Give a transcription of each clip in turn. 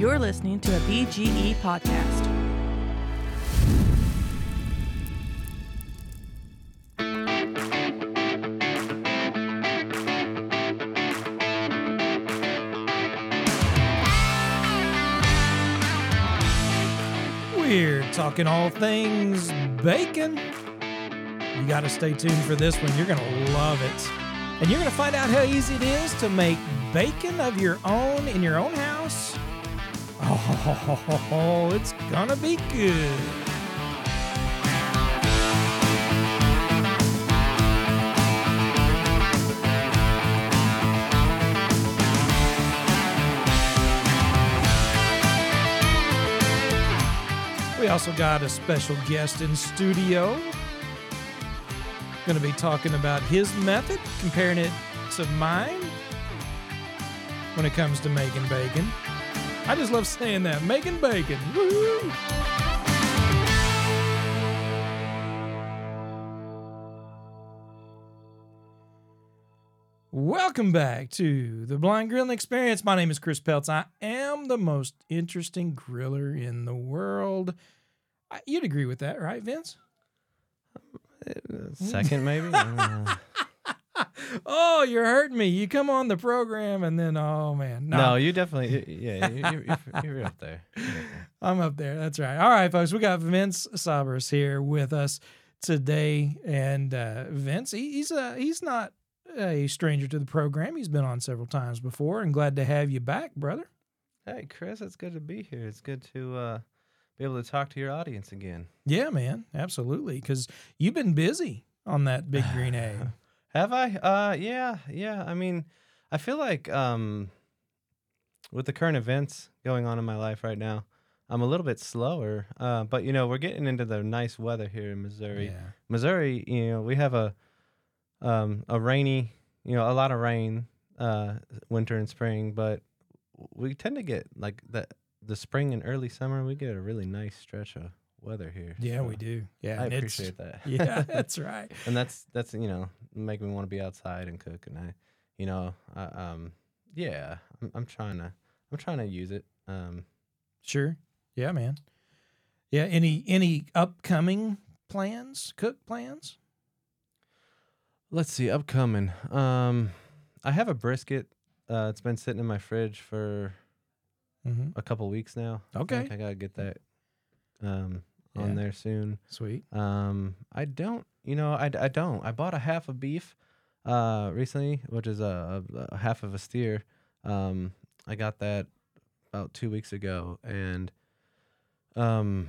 You're listening to a BGE podcast. We're talking all things bacon. You got to stay tuned for this one. You're going to love it. And you're going to find out how easy it is to make bacon of your own in your own house. Oh, it's to be good. We also got a special guest in studio. Going to be talking about his method, comparing it to mine when it comes to making bacon. I just love saying that, making bacon. Woo! Welcome back to the Blind Grilling Experience. My name is Chris Peltz. I am the most interesting griller in the world. I- You'd agree with that, right, Vince? Uh, second, maybe. I don't know. Oh, you're hurting me. You come on the program and then, oh man, no, you definitely. Yeah, you- you're, you're, you're up there. You're up there. I'm up there. That's right. All right, folks. We got Vince Sabres here with us today, and uh, Vince, he, he's uh, he's not a stranger to the program. He's been on several times before, and glad to have you back, brother. Hey, Chris, it's good to be here. It's good to uh, be able to talk to your audience again. Yeah, man, absolutely. Because you've been busy on that big green egg. Have I? Uh, yeah, yeah. I mean, I feel like um, with the current events going on in my life right now, I'm a little bit slower. Uh, but you know, we're getting into the nice weather here in Missouri. Yeah. Missouri, you know, we have a um a rainy, you know, a lot of rain uh winter and spring, but we tend to get like the the spring and early summer, we get a really nice stretch of weather here. Yeah, so we do. Yeah, I appreciate that. Yeah, that's right. and that's that's you know, make me want to be outside and cook and I you know, I, um yeah, I'm, I'm trying to I'm trying to use it. Um Sure. Yeah, man. Yeah. Any any upcoming plans? Cook plans? Let's see, upcoming. Um, I have a brisket. Uh, it's been sitting in my fridge for Mm-hmm. a couple weeks now. I Okay. think I gotta get that um on there soon. Sweet. Um, I don't, you know, I, I don't. I bought a half of beef, uh, recently, which is a, a, a half of a steer. Um, I got that about two weeks ago, and um,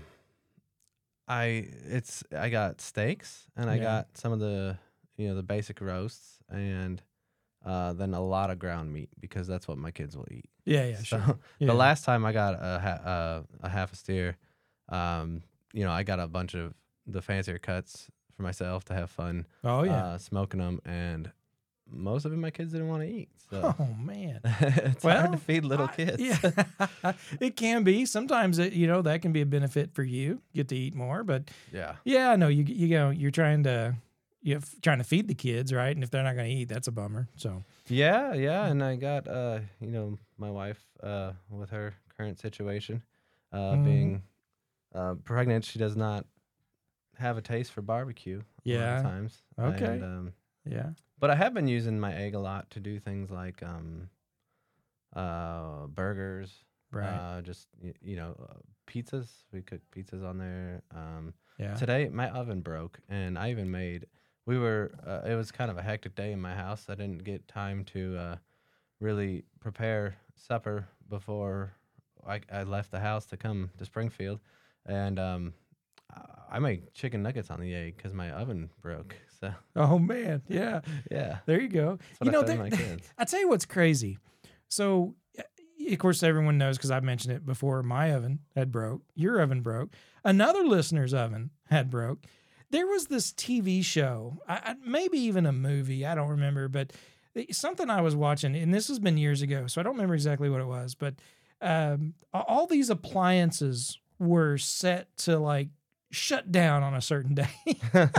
I it's I got steaks and I Yeah. got some of the you know the basic roasts and uh, then a lot of ground meat because that's what my kids will eat. Yeah, yeah, So, sure. Yeah. The last time I got a ha- uh, a half a steer, um, you know, I got a bunch of the fancier cuts for myself to have fun Oh yeah. uh, smoking them, and most of it my kids didn't want to eat. So oh man. it's Well, hard to feed little I- kids. yeah, it can be. Sometimes it, you know that can be a benefit for you. Get to eat more, but yeah. yeah, no, you you know you're trying to you're trying to feed the kids, right? And if they're not going to eat, that's a bummer. So Yeah, yeah, and I got uh, you know, my wife uh with her current situation, uh Mhm. being uh pregnant, she does not have a taste for barbecue a lot Yeah, of times. okay. And, um yeah, but I have been using my egg a lot to do things like um uh burgers, right, uh just y- you know, uh, pizzas. We cook pizzas on there. Um yeah, Today my oven broke, and I even made. We were. Uh, it was kind of a hectic day in my house. I didn't get time to uh, really prepare supper before I, I left the house to come to Springfield, and um, I- I made chicken nuggets on the egg because my oven broke. So Oh man, yeah. yeah, There you go. you know, I fed there- my kids. I tell you what's crazy. So, of course, everyone knows because I've mentioned it before. My oven had broke. Your oven broke. Another listener's oven had broke. There was this TV show, I, I, maybe even a movie. I don't remember, but something I was watching, and this has been years ago, so I don't remember exactly what it was. But um, all these appliances were set to like shut down on a certain day. and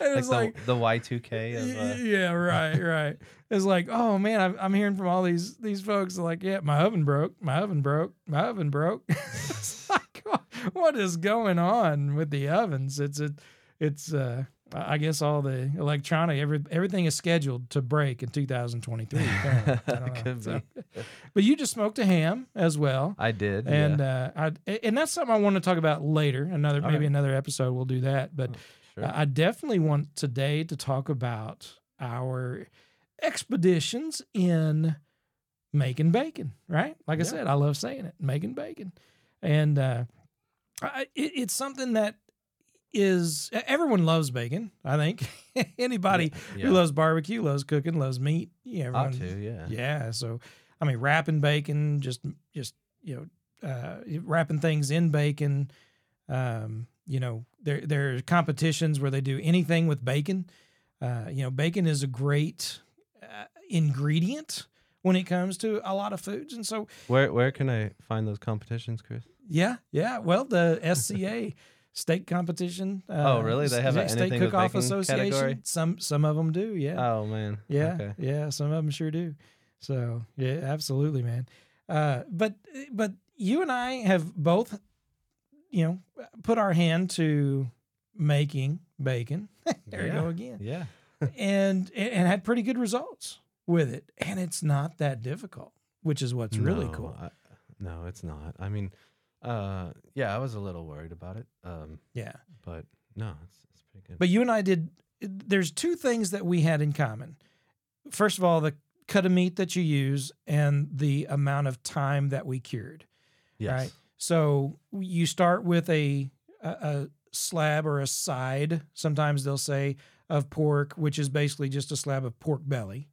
it was like like, the, the Y2K of uh, yeah, right, right. It's like, oh man, I'm, I'm hearing from all these these folks like, yeah, my oven broke, my oven broke, my oven broke. it's like, what is going on with the ovens? It's it, it's uh, I guess all the electronic, every everything is scheduled to break in 2023. I don't know. Could So- be. But you just smoked a ham as well. I did. And yeah. uh, I and that's something I want to talk about later. Another Okay. maybe another episode we'll do that. But sure. I I definitely want today to talk about our expeditions in making bacon. Right, like I said, I love saying it, making bacon, and uh, I, it, it's something that is everyone loves bacon. I think anybody yeah. who loves barbecue loves cooking, loves meat. Yeah, everyone, to, yeah. yeah. So, I mean, wrapping bacon, just, just, you know, uh, wrapping things in bacon. Um, you know, there, there are competitions where they do anything with bacon. Uh, you know, bacon is a great uh, ingredient when it comes to a lot of foods. And so, Where where can I find those competitions, Chris? yeah, yeah. Well, the SCA steak competition. Uh, Oh, really? They have a Steak Cook-Off Association. category? Some, some of them do. Yeah. Oh man. Yeah, Okay. yeah, some of them sure do. So yeah, absolutely, man. Uh, but but you and I have both, you know, put our hand to making bacon. there you go again, Yeah. and and had pretty good results with it. And it's not that difficult, which is what's really cool. I, no, it's not. I mean, uh, yeah, I was a little worried about it. Um, Yeah. but no, it's it's pretty good. But you and I did. There's two things that we had in common. First of all, the cut of meat that you use and the amount of time that we cured. yes. right. So you start with a, a a slab or a side. Sometimes they'll say of pork, which is basically just a slab of pork belly.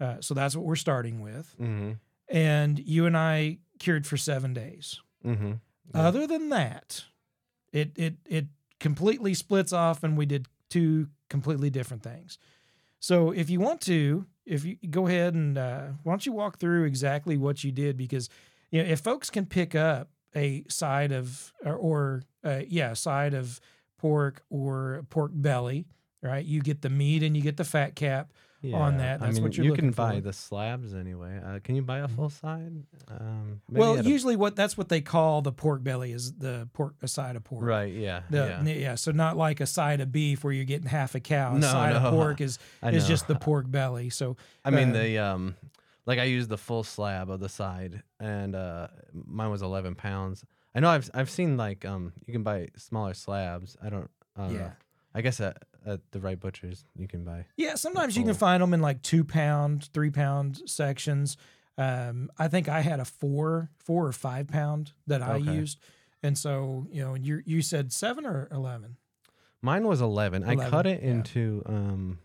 Uh, so that's what we're starting with. Mm-hmm. And you and I cured for seven days. Mm-hmm. Other than that, it it it completely splits off, and we did two completely different things. So if you want to, if you go ahead and uh, why don't you walk through exactly what you did because you know if folks can pick up a side of or, or uh, yeah side of pork or pork belly, right? You get the meat and you get the fat cap. On that. I That's mean, what you're you can buy for. the slabs anyway. Uh, can you buy a full side? Um, well, at a- usually what that's what they call the pork belly is the pork a side of pork. right. Yeah. The, yeah. yeah. so not like a side of beef where you're getting half a cow. A No, side no, of pork is is just the pork belly. So I mean, uh, the um, like I used the full slab of the side, and uh, mine was eleven pounds. I know I've I've seen like um, you can buy smaller slabs. I don't. I don't yeah, know. I guess at, at the right butchers you can buy. yeah. Sometimes you can find them in like two pound, three pound sections. Um, I think I had a four, four or five pound that I Okay. used, and so you know, you you said seven or eleven. Mine was eleven. I 11, cut it yeah. into um,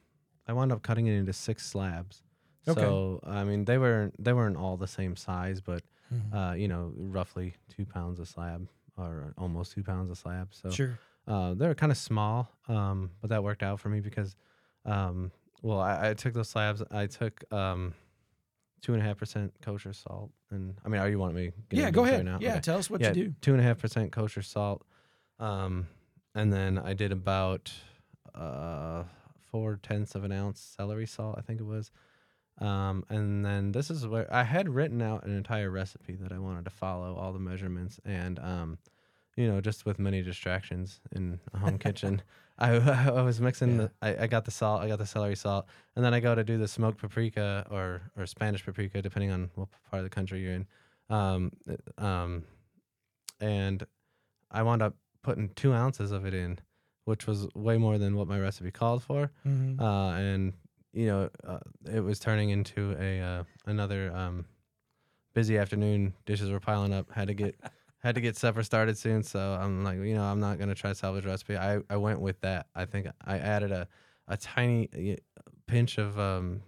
I wound up cutting it into six slabs. Okay. So I mean, they were they weren't all the same size, but Mhm. uh, you know, roughly two pounds a slab or almost two pounds a slab. So Sure. Uh, they were kind of small, um, but that worked out for me because, um, well, I, I took those slabs. I took um, two and a half percent kosher salt, and I mean, are you want me? to Yeah, go ahead. right now? Yeah, Okay. tell us what yeah, you do. two and a half percent kosher salt, um, and then I did about uh, four tenths of an ounce celery salt, I think it was. Um, and then this is where I had written out an entire recipe that I wanted to follow all the measurements and um, you know, just with many distractions in a home kitchen, I, I was mixing Yeah. the I, I got the salt, I got the celery salt, and then I go to do the smoked paprika or or Spanish paprika, depending on what part of the country you're in. Um, uh, um, and I wound up putting two ounces of it in, which was way more than what my recipe called for. Mhm. Uh, and you know, uh, it was turning into a uh, another um, busy afternoon. Dishes were piling up. Had to get had to get supper started soon. So I'm like, you know, I'm not gonna try salvage recipe. I, I went with that. I think I added a a tiny pinch of um,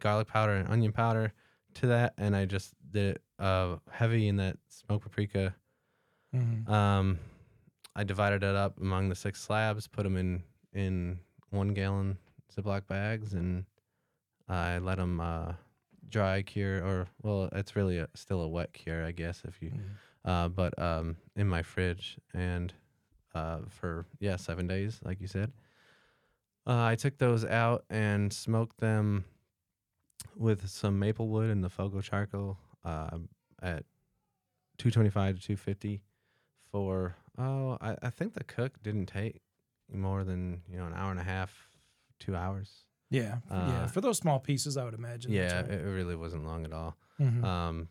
garlic powder and onion powder to that, and I just did it uh, heavy in that smoked paprika. Mhm. Um, I divided it up among the six slabs, put them in in one gallon Ziploc bags, and I let them uh, dry cure, or well, it's really a, still a wet cure, I guess, if you. Mhm. Uh, but um, in my fridge, and uh, for yeah seven days, like you said. Uh, I took those out and smoked them with some maple wood and the Fogo charcoal uh, at 225 to 250 for oh I, I think the cook didn't take more than you know an hour and a half, two hours. Yeah, yeah. Uh, For those small pieces, I would imagine. Yeah, right. it, really wasn't long at all. Mhm. Um,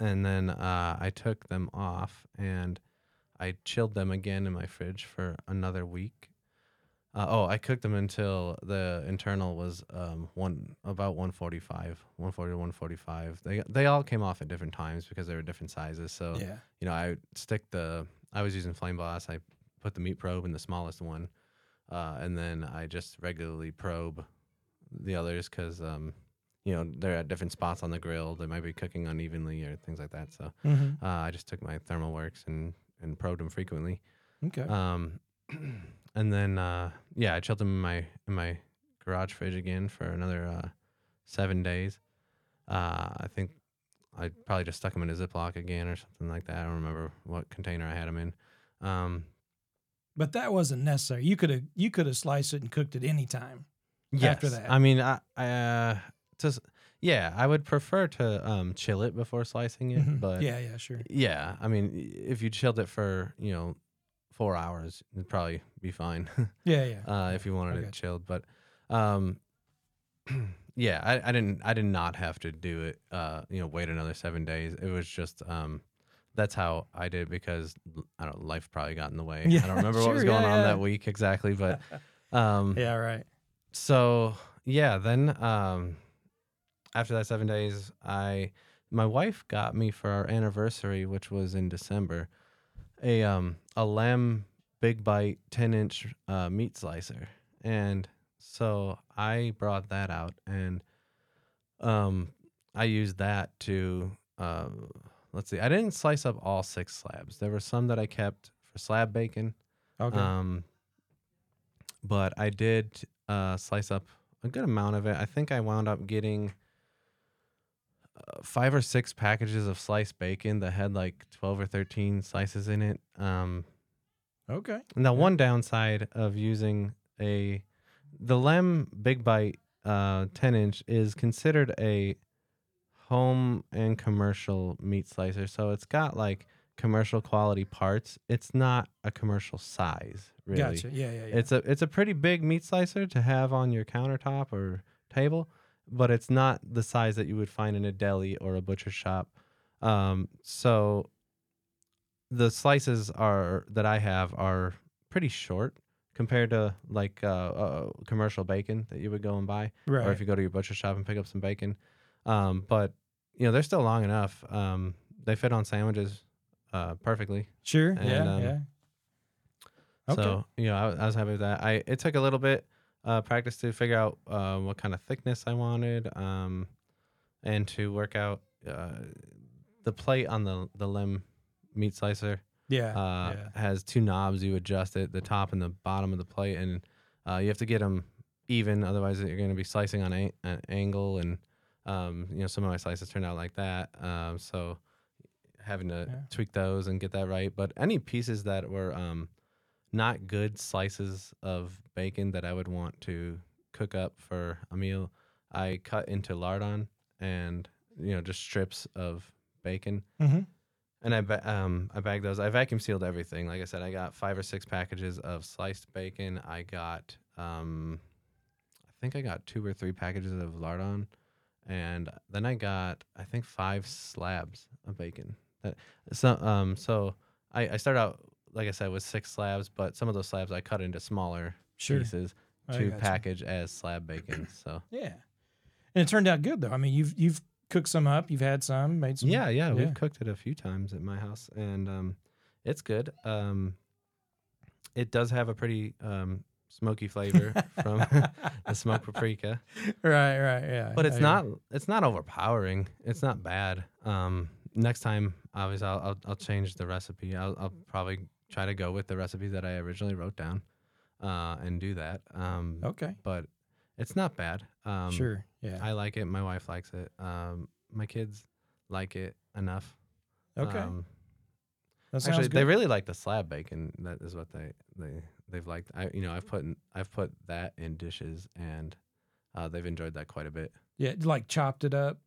and then uh, I took them off and I chilled them again in my fridge for another week. Uh, oh, I cooked them until the internal was um, one about 145, 140 to 145. They they all came off at different times because they were different sizes. So yeah. you know, I would stick the. I was using Flame Boss. I put the meat probe in the smallest one, uh, and then I just regularly probe the others because, um, you know, they're at different spots on the grill. They might be cooking unevenly or things like that. So Mhm. uh, I just took my ThermoWorks and and probed them frequently. Okay. Um, and then uh, yeah, I chilled them in my in my garage fridge again for another uh, seven days. Uh, I think I probably just stuck them in a Ziploc again or something like that. I don't remember what container I had them in. Um, but that wasn't necessary. You could have you could have sliced it and cooked it any time. After that. I mean, I, I uh, just yeah, I would prefer to um, chill it before slicing it, Mhm. but yeah, yeah, sure. yeah, I mean, if you chilled it for you know four hours, it'd probably be fine. Yeah, yeah. uh, if you wanted I it chilled. But um, yeah, I, I didn't I did not have to do it. Uh, you know, wait another seven days. It was just um, that's how I did it because I don't know, life probably got in the way. Yeah, I don't remember what was going yeah, on yeah. that week exactly, but um, yeah, right. so yeah, then um, after that seven days, I my wife got me for our anniversary, which was in December, a um a LEM Big Bite ten inch uh, meat slicer, and so I brought that out and um I used that to uh, let's see, I didn't slice up all six slabs. There were some that I kept for slab bacon. Okay. Um, but I did uh, slice up a good amount of it. I think I wound up getting five or six packages of sliced bacon that had like 12 or 13 slices in it. Um, okay. now, one downside of using a the Lem Big Bite uh, 10 inch is considered a home and commercial meat slicer. So it's got like commercial quality parts. It's not a commercial size, really. Gotcha. Yeah, yeah, yeah. It's a it's a pretty big meat slicer to have on your countertop or table, but it's not the size that you would find in a deli or a butcher shop. Um, so the slices are that I have are pretty short compared to like uh, uh, commercial bacon that you would go and buy, right. or if you go to your butcher shop and pick up some bacon. Um, but you know they're still long enough. Um, they fit on sandwiches uh, perfectly. sure. and, yeah, um, yeah. Okay. So you know, I, was- I was happy with that. I it took a little bit uh, practice to figure out uh, what kind of thickness I wanted, um, and to work out uh, the plate on the the LEM meat slicer yeah. uh, yeah. has two knobs. You adjust it, the top and the bottom of the plate, and uh, you have to get them even. Otherwise, you're going to be slicing on a- an angle, and um, you know some of my slices turned out like that. Um, so having to Yeah. tweak those and get that right. But any pieces that were um, not good slices of bacon that I would want to cook up for a meal, I cut into lardon and you know just strips of bacon hmm and I ba- um I bagged those. I vacuum sealed everything. Like I said, I got five or six packages of sliced bacon. I got um I think I got two or three packages of lardon, and then I got I think five slabs of bacon. That so um so I I started out like I said with six slabs, but some of those slabs I cut into smaller Sure. pieces I to gotcha. package as slab bacon. So Yeah. And it turned out good though. I mean, you've you've cooked some up. You've had some, made some. Yeah, yeah, yeah. we've cooked it a few times at my house, and um, it's good. Um, it does have a pretty um, smoky flavor from the smoked paprika, right, right, yeah. but it's I- not it's not overpowering. It's not bad. Um, next time, obviously, I'll, I'll I'll change the recipe. I'll I'll probably try to go with the recipe that I originally wrote down, uh, and do that. Um, Okay. but it's not bad. Um, sure. Yeah. I like it. My wife likes it. Um, my kids like it enough. okay. Um, Actually, good. they really like the slab bacon. That is what they they they've liked. I you know I've put in, I've put that in dishes and uh, they've enjoyed that quite a bit. yeah, like chopped it up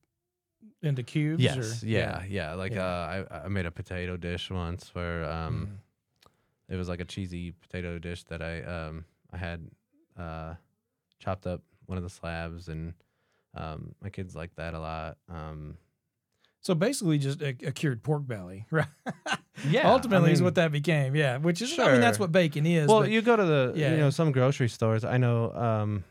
into cubes. Yes, or, yeah, yeah. Like Yeah. Uh, I I made a potato dish once where um Mm. It was like a cheesy potato dish that I um I had uh chopped up one of the slabs and um my kids like that a lot. Um So basically, just a, a cured pork belly, right? Yeah, I Ultimately, is what that became. Yeah, which is I mean that's what bacon is. well, but- you go to the yeah. you know some grocery stores. I know um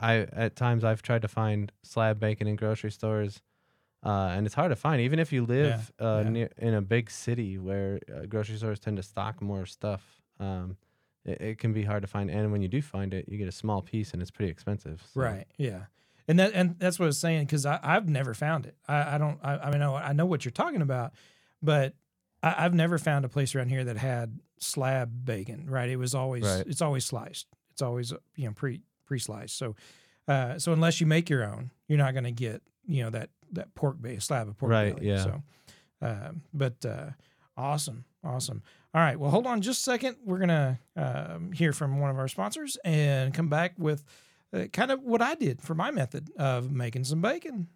I at times I've tried to find slab bacon in grocery stores. Uh, and it's hard to find, even if you live uh, yeah. near in a big city where uh, grocery stores tend to stock more stuff. Um, it, it can be hard to find, and when you do find it, you get a small piece, and it's pretty expensive. so- Right. Yeah. And that and that's what I was saying because I've never found it. I, I don't. I, I mean, I know, I know what you're talking about, but I, I've never found a place around here that had slab bacon. Right. It was always Right. it's always sliced. It's always you know pre pre sliced. So uh, so unless you make your own, you're not going to get you know that that pork base slab of pork Right, belly. yeah. So, uh, but uh, awesome, awesome. All right. Well, hold on just a second. We're gonna um, hear from one of our sponsors and come back with uh, kind of what I did for my method of making some bacon.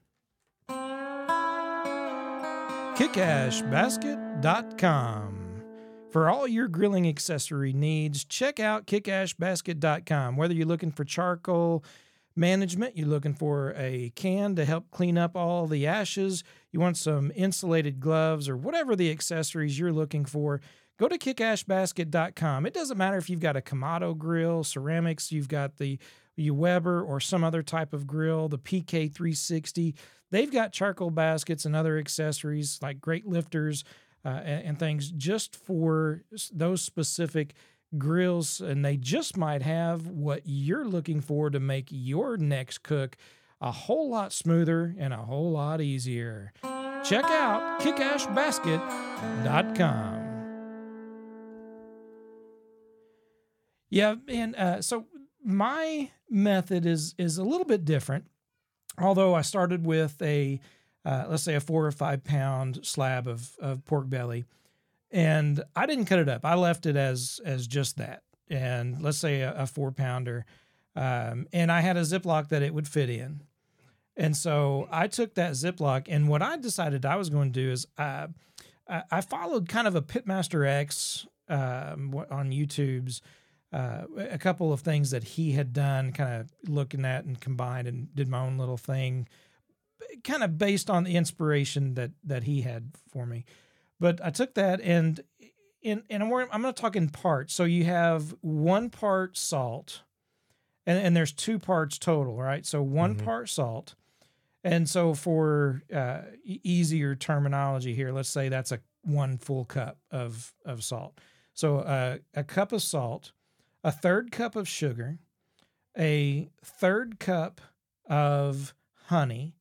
Kickashbasket.com. For all your grilling accessory needs, check out kickashbasket.com. Whether you're looking for charcoal management, you're looking for a can to help clean up all the ashes, you want some insulated gloves, or whatever the accessories you're looking for, go to kickashbasket.com. It doesn't matter if you've got a Kamado grill, ceramics, you've got the your Weber or some other type of grill, the PK360. They've got charcoal baskets and other accessories like grate lifters uh, and things just for those specific grills. And they just might have what you're looking for to make your next cook a whole lot smoother and a whole lot easier. Check out kickashbasket.com. Yeah, and uh, so my method is is a little bit different. Although I started with a uh, let's say a four or five pound slab of of pork belly, and I didn't cut it up. I left it as as just that, and let's say a, a four pounder, um, and I had a Ziploc that it would fit in. And so I took that Ziploc, and what I decided I was going to do is uh, I, I followed kind of a Pitmaster X um, on YouTube's uh, a couple of things that he had done, kind of looking at and combined, and did my own little thing, kind of based on the inspiration that that he had for me. But I took that and in and I'm I'm going to talk in parts. So you have one part salt, and and there's two parts total, right? So one Mhm. part salt, and so for uh, easier terminology here, let's say that's a one full cup of of salt. So uh, a cup of salt, a third cup of sugar, a third cup of honey,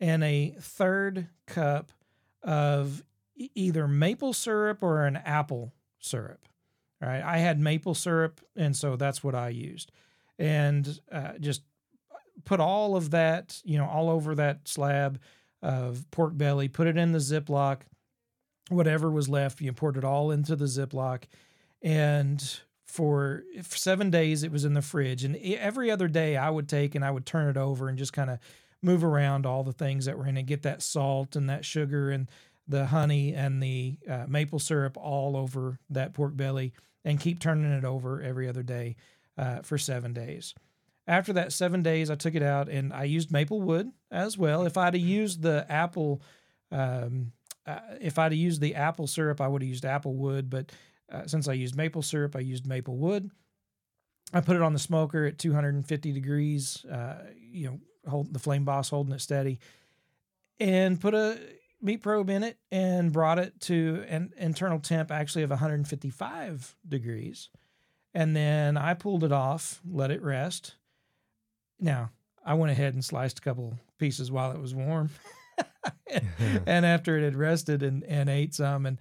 and a third cup of either maple syrup or an apple syrup. Right, I had maple syrup, and so that's what I used. And uh, just put all of that, you know, all over that slab of pork belly, put it in the Ziploc. Whatever was left, you poured it all into the Ziploc. And for, seven days, it was in the fridge. And every other day, I would take and I would turn it over and just kind of move around all the things that were in it, get that salt and that sugar and the honey and the uh, maple syrup all over that pork belly and keep turning it over every other day uh, for seven days. After that seven days, I took it out and I used maple wood as well. If I'd have used the apple, um, uh, if I'd have used the apple syrup, I would have used apple wood. But uh, since I used maple syrup, I used maple wood. I put it on the smoker at 250 degrees. Uh, you know, hold the flame boss holding it steady, and put a meat probe in it and brought it to an internal temp actually of 155 degrees. And then I pulled it off, let it rest. Now, I went ahead and sliced a couple pieces while it was warm. and after it had rested and, and ate some and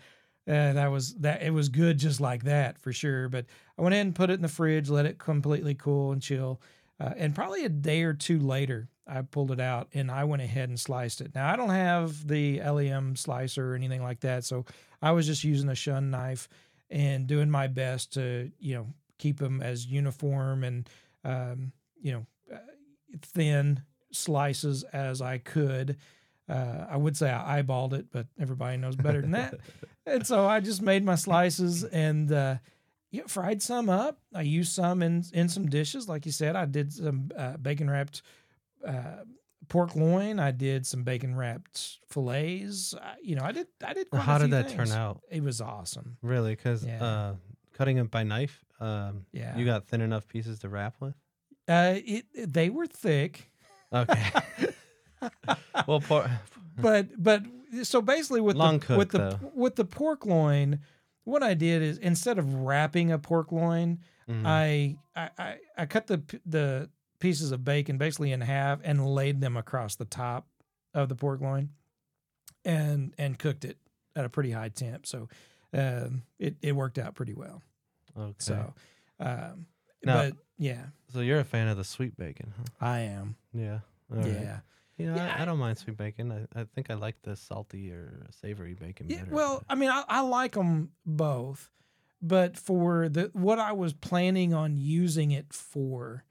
uh, that was that it was good just like that for sure. But I went ahead and put it in the fridge, let it completely cool and chill. Uh, and probably a day or two later, I pulled it out and I went ahead and sliced it. Now I don't have the LEM slicer or anything like that, so I was just using a shun knife and doing my best to you know keep them as uniform and um, you know uh, thin slices as I could. Uh, I would say I eyeballed it, but everybody knows better than that. and so I just made my slices and uh, fried some up. I used some in in some dishes, like you said. I did some uh, bacon wrapped uh, pork loin. I did some bacon wrapped fillets. I, you know, I did I did. How did that things. turn out? It was awesome. Really? Because Yeah. uh, cutting it by knife, um, Yeah. you got thin enough pieces to wrap with. Uh, it they were thick. Okay. well, por- but but so basically with Long the cook, with the though. with the pork loin, what I did is instead of wrapping a pork loin, Mhm. I, I I I cut the the pieces of bacon basically in half and laid them across the top of the pork loin, and and cooked it at a pretty high temp. So um, it it worked out pretty well. okay. So, um, Now- but yeah, So you're a fan of the sweet bacon, huh? I am. Yeah. All right. Yeah. You know, Yeah, I, I don't mind sweet bacon. I, I think I like the salty or savory bacon Yeah, better. well, I mean, I, I like them both, but for the what I was planning on using it for,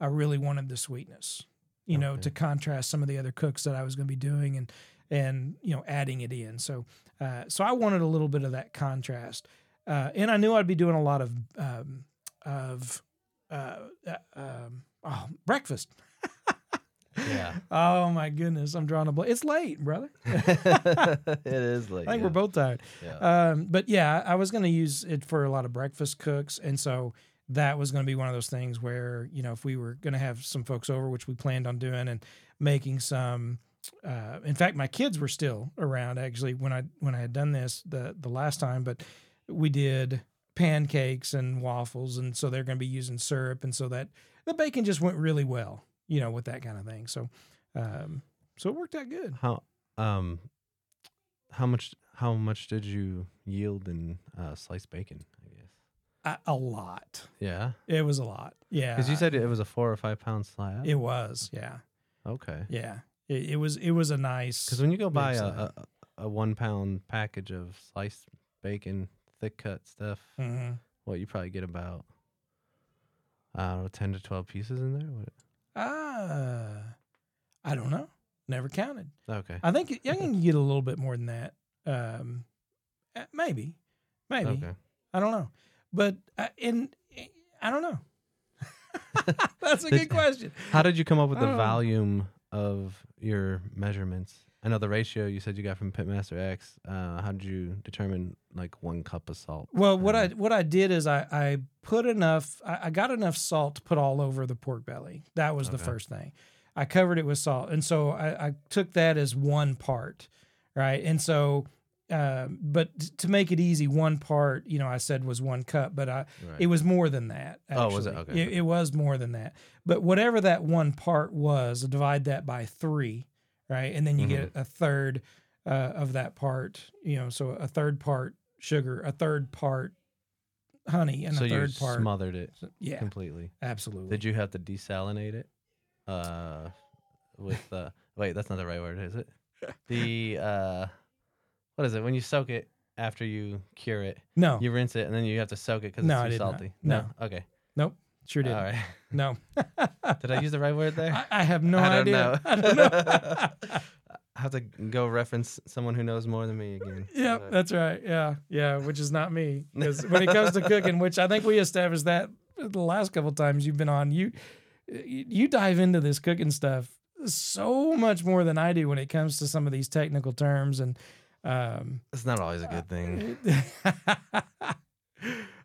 I really wanted the sweetness, you know, to contrast some of the other cooks that I was going to be doing and and you know adding it in. So, uh, so I wanted a little bit of that contrast, uh, and I knew I'd be doing a lot of um, of uh, uh, um, oh breakfast. yeah. Oh my goodness, I'm drawing a blank. It's late, brother. it is late. I think yeah. we're both tired. Yeah. Um, but yeah, I was going to use it for a lot of breakfast cooks, and so that was going to be one of those things where you know if we were going to have some folks over, which we planned on doing, and making some. Uh, in fact, my kids were still around actually when I when I had done this the the last time, but we did pancakes and waffles, and so they're going to be using syrup, and so that the bacon just went really well, you know, with that kind of thing. So, um, so it worked out good. how um how much how much did you yield in uh, sliced bacon? A, a lot. Yeah. It was a lot. Yeah. Because you said it was a four or five pound slab. It was, yeah, okay. yeah. It, it was, it was a nice. Because when you go buy a, a, a one pound package of sliced bacon, thick cut stuff, Mhm. what you probably get about I don't know, ten to twelve pieces in there. What? Ah, I don't know. Never counted. Okay. I think I can get a little bit more than that. Um, eh, maybe, maybe. Okay. I don't know, but uh, in I don't know. That's a good question. How did you come up with the volume of your measurements? I know the ratio you said you got from Pitmaster X. Uh, how did you determine like one cup of salt? Well, what I Um, what I did is I I put enough. I, I got enough salt to put all over the pork belly. That was the Okay. first thing. I covered it with salt, and so I, I took that as one part, right? And so, um, but to make it easy, one part, you know, I said was one cup, but I Right. it was more than that. Oh, was it? Okay. It, it was more than that. But whatever that one part was, divide that by three, right? And then you get Mm-hmm. a third uh, of that part. You know, so a third part sugar, a third part honey, and so a third part. smothered it yeah, completely. absolutely. Did you have to desalinate it? Uh, with uh, wait, that's not the right word, is it? The uh, what is it when you soak it after you cure it? no, You rinse it and then you have to soak it because No, it's too salty. No. Okay. nope, sure did. All right. No, Did I use the right word there? I, I have no I don't idea. know. I don't know. I have to go reference someone who knows more than me again. Yep, Uh, that's right. Yeah, yeah, which is not me. Because when it comes to cooking, which I think we established that the last couple times you've been on, you you dive into this cooking stuff so much more than I do when it comes to some of these technical terms and um it's not always a good thing.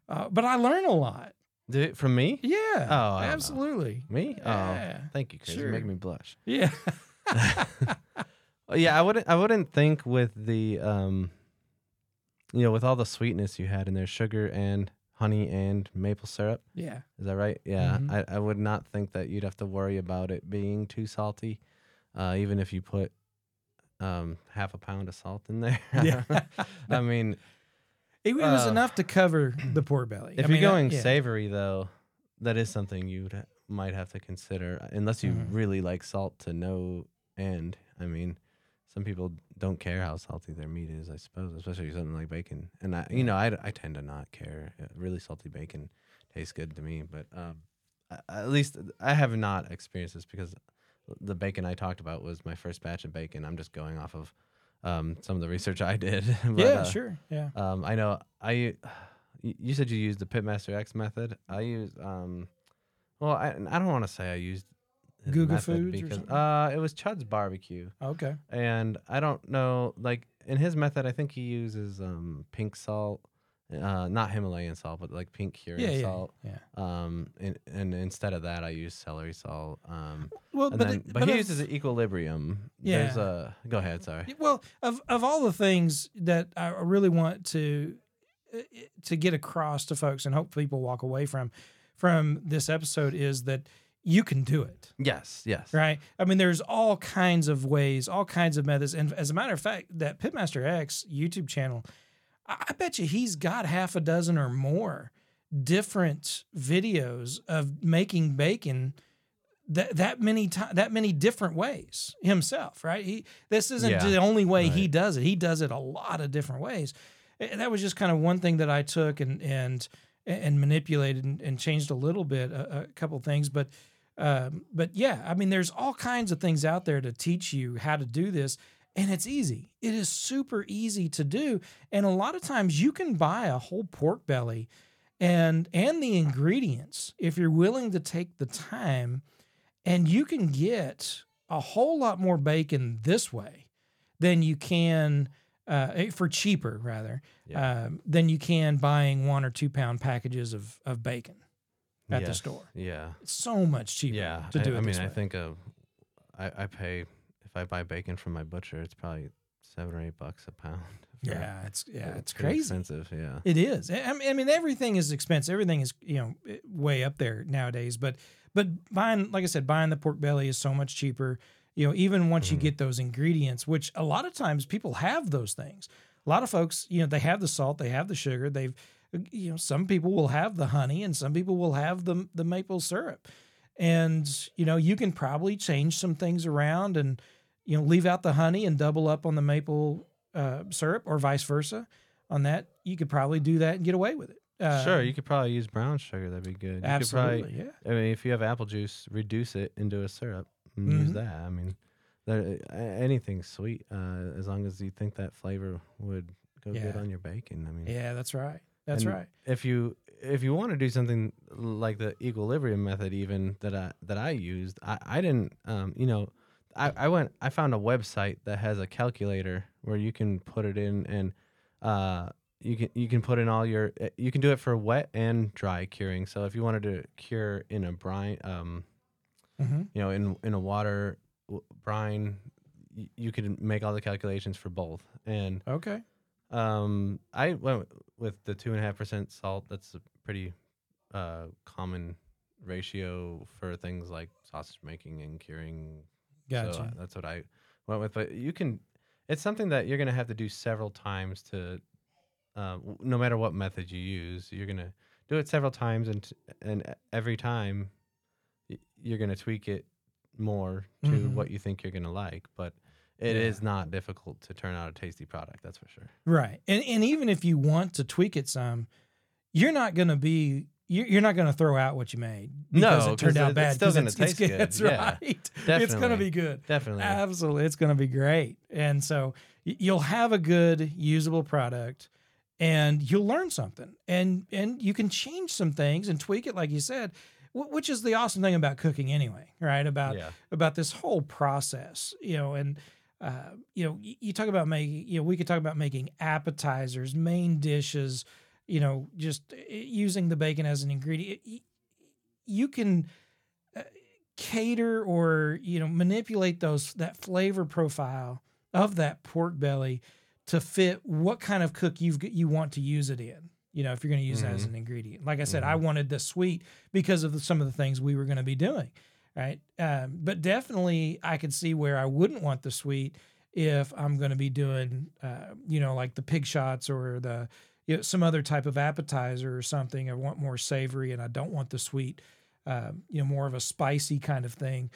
uh, but I learn a lot. Did it from me? Yeah. Oh, absolutely. Me? Yeah. Oh, thank you, Chris. Sure. You make me blush. Yeah. Yeah, I wouldn't. I wouldn't think with the um, you know, with all the sweetness you had in there, sugar and honey and maple syrup. yeah. Is that right? Yeah. Mhm. I, I would not think that you'd have to worry about it being too salty, uh, even if you put um half a pound of salt in there. Yeah. I mean, It, it was Uh, enough to cover the pork belly. if I you're uh, going yeah. savory though, that is something you ha- might have to consider unless you Mhm. really like salt to no end. I mean, some people don't care how salty their meat is, I suppose, especially something like bacon. And I, you know, I, I tend to not care. Uh, Really salty bacon tastes good to me, but um, at least I have not experienced this because the bacon I talked about was my first batch of bacon. I'm just going off of um, some of the research I did. But, yeah, uh, sure. Yeah. um, I know I. You said you used the Pitmaster X method. I use um, well, I I don't want to say I used Guga Foods or because something? uh, it was Chud's barbecue, Okay. and I don't know like in his method. I think he uses um pink salt, uh, not Himalayan salt, but like pink curing Yeah, yeah, salt. yeah. Um, and, and instead of that, I use celery salt. Um, Well, but then, it- but, he of- uses equilibrium. There's Yeah. a go ahead. Sorry. Well, of of all the things that I really want to uh, to get across to folks and hope people walk away from from this episode is that you can do it. Yes. Yes. Right. I mean, there's all kinds of ways, all kinds of methods. And as a matter of fact, that Pitmaster X YouTube channel, I, bet you he's got half a dozen or more different videos of making bacon that that many times that many different ways himself right? He this isn't Yeah, the only way he does it. He does it a lot of different ways. And that was just kind of one thing that i took and and and manipulated and, and changed a little bit a, a couple things but um, but yeah i mean there's all kinds of things out there to teach you how to do this and it's easy. It is super easy to do and a lot of times you can buy a whole pork belly and and the ingredients if you're willing to take the time and you can get a whole lot more bacon this way than you can uh, eh, for cheaper rather Yeah. um, than you can buying one or two pound packages of, of bacon at the store. Yeah. it's so much cheaper Yeah, to do I, it I mean, this I think uh, I I pay if I buy bacon from my butcher, it's probably seven or eight bucks a pound. yeah it's yeah it's pretty crazy expensive. Yeah, It is. I mean, I mean, everything is expensive. Everything is, you know, eh, way up there nowadays. But, but buying, like I said, buying the pork belly is so much cheaper. You know, even once you Mhm. get those ingredients, which a lot of times people have those things. A lot of folks, you know, they have the salt, they have the sugar, they've, you know, some people will have the honey, and some people will have the the maple syrup. And you know, you can probably change some things around, and you know, leave out the honey and double up on the maple uh, syrup, or vice versa on that, you could probably do that and get away with it. Uh, sure. You could probably use brown sugar. That'd be good. You Could absolutely, probably, yeah. I mean, if you have apple juice, reduce it into a syrup and use Mhm. that. I mean, there, anything sweet, uh, as long as you think that flavor would go good on your bacon. I mean, Yeah, that's right. That's right. If you if you want to do something like the equilibrium method, even that I that I used, I, I didn't. Um, you know, I, I went. I found a website that has a calculator where you can put it in and uh, you can you can put in all your. uh, You can do it for wet and dry curing. So if you wanted to cure in a brine, um, hmm you know, in in a water brine, y- you could make all the calculations for both and. Okay. Um, I went with the two and a half percent salt. That's a pretty uh, common ratio for things like sausage making and curing. Gotcha. So uh, that's what I went with. But you can, it's something that you're gonna have to do several times to, uh, no matter what method you use, you're gonna do it several times, and t- and every time, you're gonna tweak it more to Mhm. what you think you're gonna like. But it is Yeah. not difficult to turn out a tasty product. That's for sure. Right. And and even if you want to tweak it some, you're not going to be you're, you're not going to throw out what you made because No, it turned out it- it's bad. still 'cause gonna it's- it's taste good. That's Yeah, right. It's going to be good. Definitely. Absolutely. It's going to be great. And so you'll have a good usable product and you'll learn something and and you can change some things and tweak it like you said, which is the awesome thing about cooking anyway, right? About yeah. about this whole process, you know, and uh, you know, you talk about making, you know, we could talk about making appetizers, main dishes, you know, just uh, using the bacon as an ingredient. You can uh, cater or you know manipulate those that flavor profile of that pork belly to fit what kind of cook you've you want to use it in. You know, if you're going to use that as an ingredient. Like I said, I Mhm. wanted the sweet because of the, some of the things we were going to be doing right? Um, but definitely, I could see where I wouldn't want the sweet if I'm going to be doing, uh, you know, like the pig shots or the you know, some other type of appetizer or something. I want more savory, and I don't want the sweet. um, you know, more of a spicy kind of thing,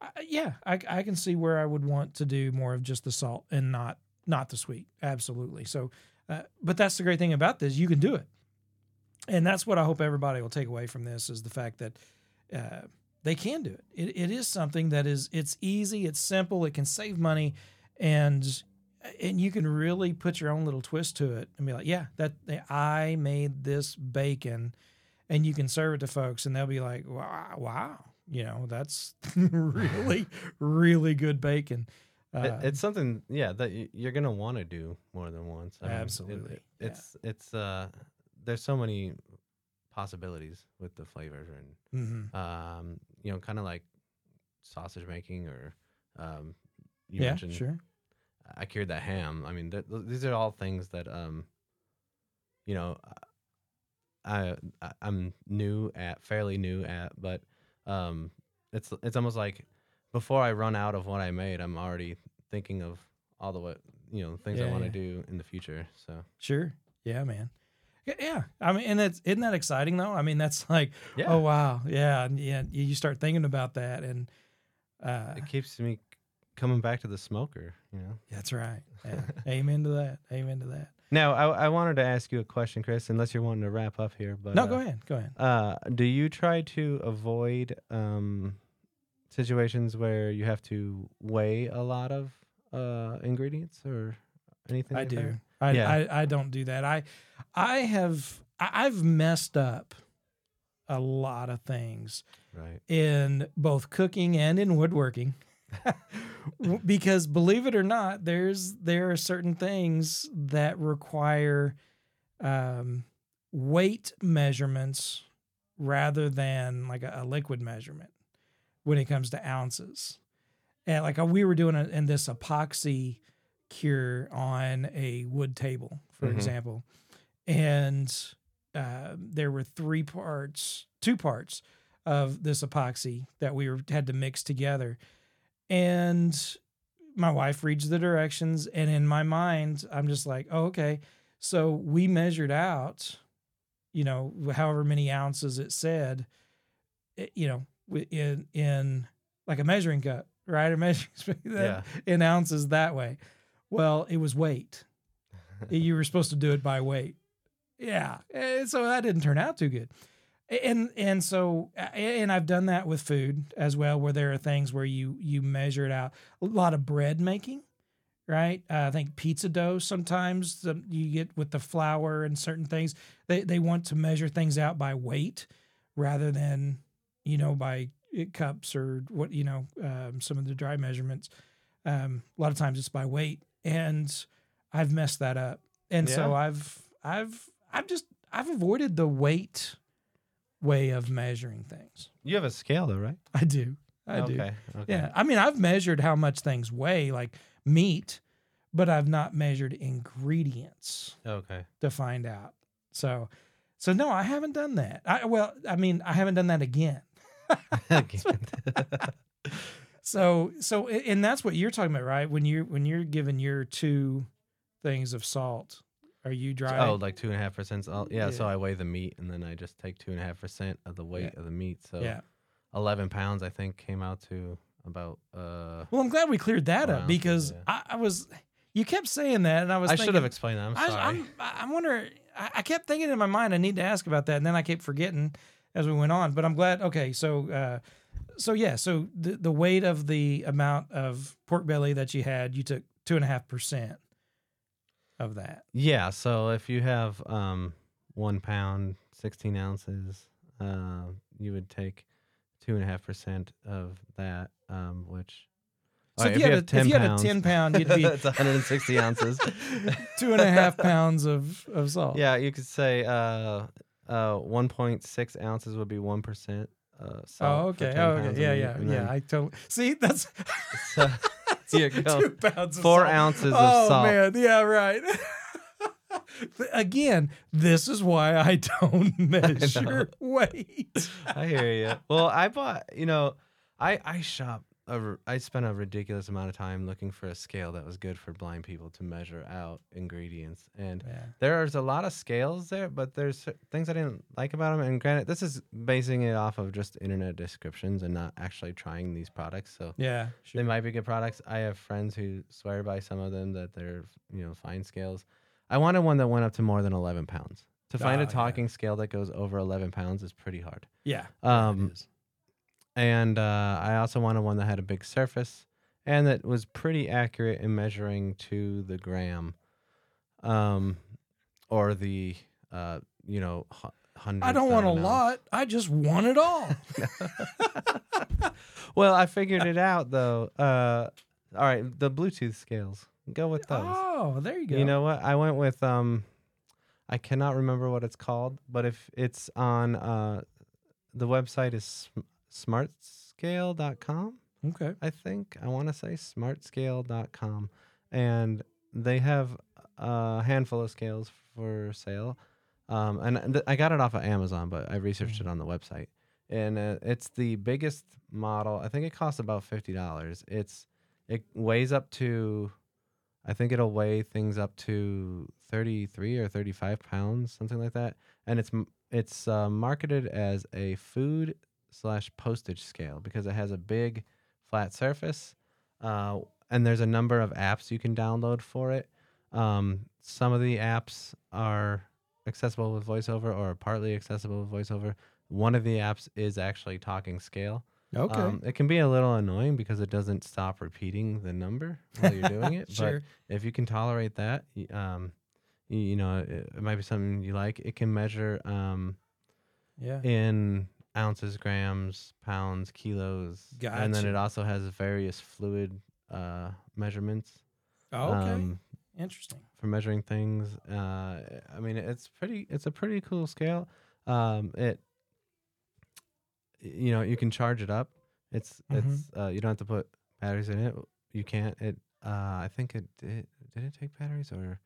I, yeah, I, I can see where I would want to do more of just the salt and not not the sweet. Absolutely. So, uh, but that's the great thing about this. You can do it. And that's what I hope everybody will take away from this is the fact that uh, they can do it. it. It is something that is, it's easy, it's simple, it can save money, and and you can really put your own little twist to it and be like, yeah, that I made this bacon, and you can serve it to folks, and they'll be like, wow, wow, you know, that's really, really good bacon. Uh, it's something, yeah, that you're gonna want to do more than once. I mean, it- Absolutely, it- yeah. it's it's uh, there's so many possibilities with the flavors and mhm. um, you know, kind of like sausage making or um, you yeah, mentioned sure. I cured that ham. I mean, th- th- these are all things that um, you know, I, I I'm new at, fairly new at, but um, it's it's almost like before I run out of what I made, I'm already thinking of all the what you know things I want to yeah. do in the future. So Sure. Yeah, man. Yeah, Yeah. I mean, and it's isn't that exciting though? I mean, that's like, yeah, oh wow, yeah, yeah. You start thinking about that, and uh, it keeps me coming back to the smoker. You know. that's right. Yeah. Amen to that. Amen to that. Now, I, I wanted to ask you a question, Chris. Unless you're wanting to wrap up here, but no, uh, go ahead. Go ahead. Uh, do you try to avoid um, situations where you have to weigh a lot of uh, ingredients or anything? I like do. that? I, Yeah. I I don't do that. I I have I've messed up a lot of things Right. in both cooking and in woodworking. Because believe it or not, there's there are certain things that require um, weight measurements rather than like a, a liquid measurement when it comes to ounces. And like uh, we were doing a, in this epoxy cure on a wood table, for Mhm. example, and uh, there were three parts, two parts of this epoxy that we were, had to mix together. And my wife reads the directions, and in my mind, I'm just like, oh, okay. So we measured out, you know, however many ounces it said, eh, you know, in in like a measuring cup, right? A measuring Yeah. in ounces that way. Well, it was weight. you were supposed to do it by weight. Yeah, and so that didn't turn out too good. And and so and I've done that with food as well, where there are things where you you measure it out. A lot of bread making, right? Uh, I think pizza dough sometimes the, you get with the flour and certain things. They they want to measure things out by weight rather than you know by uh, cups or what you know um, some of the dry measurements. Um, a lot of times it's by weight, and I've messed that up. And so I've I've I've just I've avoided the weight way of measuring things. You have a scale, though, right? I do. I do. okay. Okay. Yeah. I mean, I've measured how much things weigh, like meat, but I've not measured ingredients Okay. to find out. So, so no, I haven't done that. I well, I mean, I haven't done that again. again. So, so, and that's what you're talking about, right? When you're when you're given your two things of salt, are you dry? oh, like two and a half percent. Yeah, So I weigh the meat, and then I just take two and a half percent of the weight of the meat. So yeah. eleven pounds, I think, came out to about. uh Well, I'm glad we cleared that up because yeah. I, I was, you kept saying that, and I was. I thinking, should have explained that. I'm I, sorry. I'm, I'm wondering. I, I kept thinking in my mind, I need to ask about that, and then I kept forgetting as we went on. But I'm glad. Okay, so, uh, so yeah, so the the weight of the amount of pork belly that you had, you took two and a half percent of that. Yeah, so if you have um one pound, sixteen ounces, uh, you would take two and a half percent of that, um, which. So Alright, if, you had, a, if you had a ten pound, you'd be that's 160 ounces. two and a half pounds of of salt. Yeah, you could say uh, uh, 1.6 ounces would be one percent. Uh, Oh, salt for okay. Oh, okay. Yeah, yeah, yeah. I totally see. That's So, here you go. two pounds. Of four salt. ounces of oh, salt. man, yeah, right. Again, this is why I don't measure weight. I hear you. Well, I bought, you know, I I shop a I spent a ridiculous amount of time looking for a scale that was good for blind people to measure out ingredients. And Yeah. there's a lot of scales there, but there's things I didn't like about them. And granted, this is basing it off of just internet descriptions and not actually trying these products. So Yeah. Sure. they might be good products. I have friends who swear by some of them that they're you know fine scales. I wanted one that went up to more than 11 pounds. To find Ah, a yeah. talking scale that goes over 11 pounds is pretty hard. yeah. yeah, Um. And uh, I also wanted one that had a big surface and that was pretty accurate in measuring to the gram, um, or the uh, you know hundred. I don't want a lot. I just want it all. well, I figured it out though. Uh, all right, the Bluetooth scales. Go with those. oh, there you go. You know what? I went with um, I cannot remember what it's called, but if it's on uh, the website is smartscale.com. Okay. I think I want to say smartscale.com and they have a handful of scales for sale. Um, and th- I got it off of Amazon, but I researched it on the website. And uh, it's the biggest model. I think it costs about fifty dollars. It's it weighs up to, I think it'll weigh things up to thirty three or thirty five pounds, something like that. And it's it's uh, marketed as a food slash postage scale because it has a big flat surface. Uh, and there's a number of apps you can download for it. Um, some of the apps are accessible with voiceover or partly accessible with voiceover. One of the apps is actually talking scale. Okay. Um, it can be a little annoying because it doesn't stop repeating the number while you're doing it. sure. But if you can tolerate that, um, you, you know, it, it might be something you like. It can measure um, Yeah. in ounces, grams, pounds, kilos, and then it also has various fluid uh, measurements Oh, okay. um, Interesting. for measuring things. Uh, I mean, it's pretty. It's a pretty cool scale. Um, it, you know, you can charge it up. It's Mm-hmm. it's uh, you don't have to put batteries in it. You can't. It. Uh, I think it did. Did it take batteries or?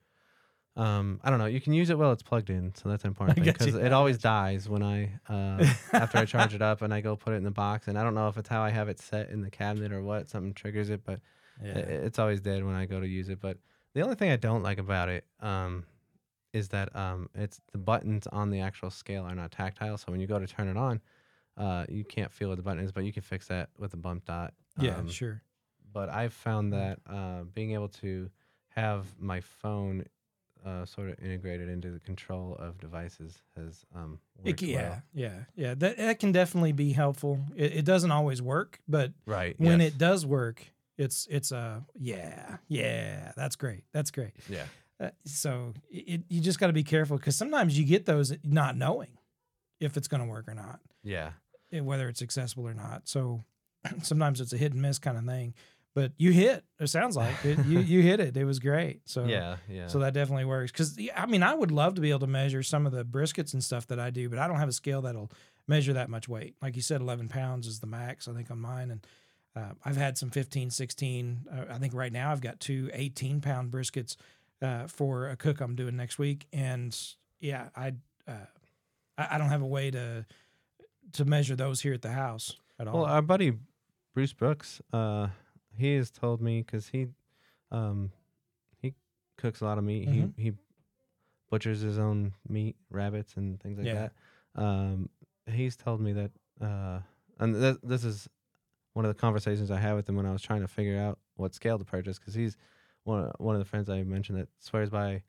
Um, I don't know. You can use it while it's plugged in, so that's an important I thing got you. because it always dies when I uh, after I charge it up and I go put it in the box. And I don't know if it's how I have it set in the cabinet or what. Something triggers it, but Yeah. i- it's always dead when I go to use it. But the only thing I don't like about it um, is that um, it's the buttons on the actual scale are not tactile. So when you go to turn it on, uh, you can't feel what the button is, but you can fix that with a bump dot. yeah. Um, sure. But I've found that uh, being able to have my phone uh, sort of integrated into the control of devices has um, worked c- yeah. well. Yeah. Yeah. That that can definitely be helpful. It, it doesn't always work, but Right. when yes. it does work, it's it's a yeah yeah. That's great. That's great. Yeah. Uh, so it, you just got to be careful because sometimes you get those not knowing if it's going to work or not, Yeah. whether it's accessible or not. So sometimes it's a hit and miss kind of thing. But you hit. It sounds like it, you you hit it. It was great. So Yeah. Yeah. So that definitely works. Because I mean, I would love to be able to measure some of the briskets and stuff that I do, but I don't have a scale that'll measure that much weight. Like you said, 11 pounds is the max, I think, on mine. And uh, I've had some 15, 16. Uh, I think right now I've got two 18 pound briskets uh, for a cook I'm doing next week. And yeah, I, uh, I I don't have a way to to measure those here at the house at all. Well, our buddy Bruce Brooks, uh, he has told me because he, um, he cooks a lot of meat. Mhm. He he butchers his own meat, rabbits and things like Yeah. that. Um, he's told me that, uh, and th- this is one of the conversations I had with him when I was trying to figure out what scale to purchase because he's one of, one of the friends I mentioned that swears by.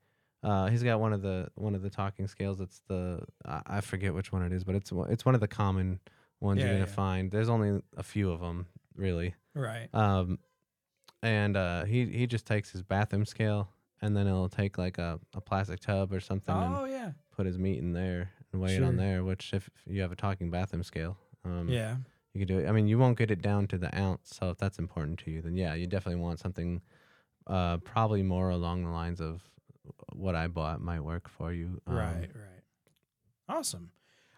Uh, he's got one of the one of the talking scales. It's the I, I forget which one it is, but it's one- it's one of the common ones Yeah, you're gonna yeah. find. There's only a few of them really. right. Um, and uh, he he just takes his bathroom scale and then he'll take like a, a plastic tub or something Oh, and yeah. put his meat in there and weigh it on there. Which if you have a talking bathroom scale, um, Yeah. you could do it. I mean, you won't get it down to the ounce. So if that's important to you, then yeah, you definitely want something, uh, probably more along the lines of what I bought might work for you. Um, Right, right. Awesome.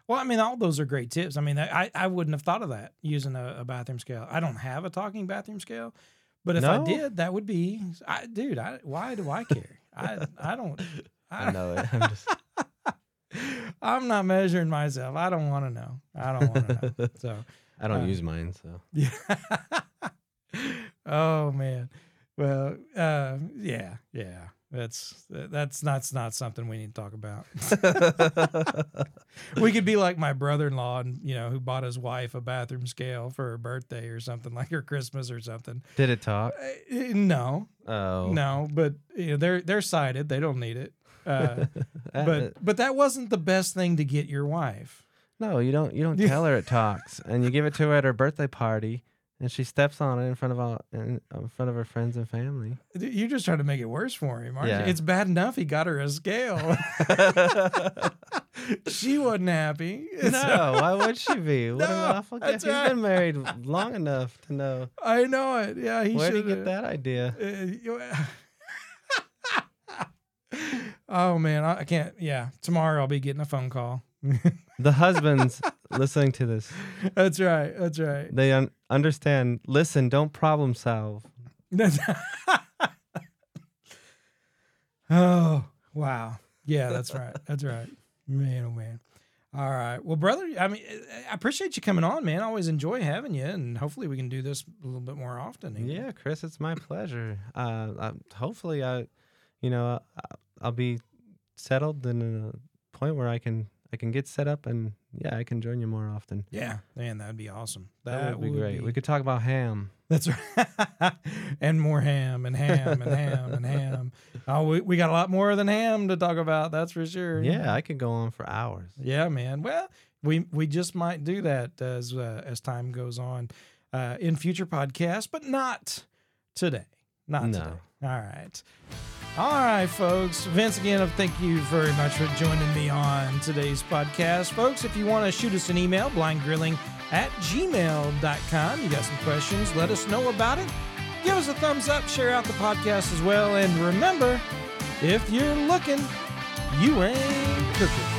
Well, I mean, all those are great tips. I mean, I, I wouldn't have thought of that using a, a bathroom scale. I don't have a talking bathroom scale, but if I did, that would be, I, dude. I, why do I care? I I don't. I know it. I'm just I'm not measuring myself. I don't want to know. I don't want to know. So I don't Uh, use mine, so yeah. oh man. Well, uh, yeah, yeah. That's that's that's not something we need to talk about. we could be like my brother-in-law, and you know, who bought his wife a bathroom scale for her birthday or something, like her Christmas or something. Did it talk? Uh, no, Oh. no, but you know, they're they're sighted; they don't need it. Uh, Uh, but but that wasn't the best thing to get your wife. no, you don't. You don't tell her it talks, and you give it to her at her birthday party, and she steps on it in front of all in, in front of her friends and family. You're just trying to make it worse for him, aren't Yeah. you? It's bad enough he got her a scale. she wasn't happy. no, why would she be? What No, an awful that's He's right. been married long enough to know. I know it. Yeah, he Where did he get that idea? Uh, oh man, I I can't. Yeah, tomorrow I'll be getting a phone call. The husbands listening to this, That's right. That's right. they un- understand. Listen, don't problem solve. Oh wow. Yeah, that's right. That's right. Man, oh man. All right. Well, brother, I mean, I appreciate you coming on, man. I always enjoy having you, and hopefully we can do this a little bit more often. Yeah, Chris, it's my pleasure. Uh, I, hopefully, I, you know, I, I'll be settled in a point where I can I can get set up and yeah, I can join you more often. Yeah, man, that'd be awesome. That, would be great. We could talk about ham. That's right. and more ham and ham and ham and ham. Oh, we, we got a lot more than ham to talk about. That's for sure. Yeah, I could go on for hours. Yeah, man. Well, we we just might do that as uh, as time goes on uh, in future podcasts, but not today. Not No. today. All right. All right, folks. Vince, again, thank you very much for joining me on today's podcast. Folks, if you want to shoot us an email, blindgrilling at gmail.com, you got some questions, let us know about it. Give us a thumbs up, share out the podcast as well. And remember, if you're looking, you ain't cooking.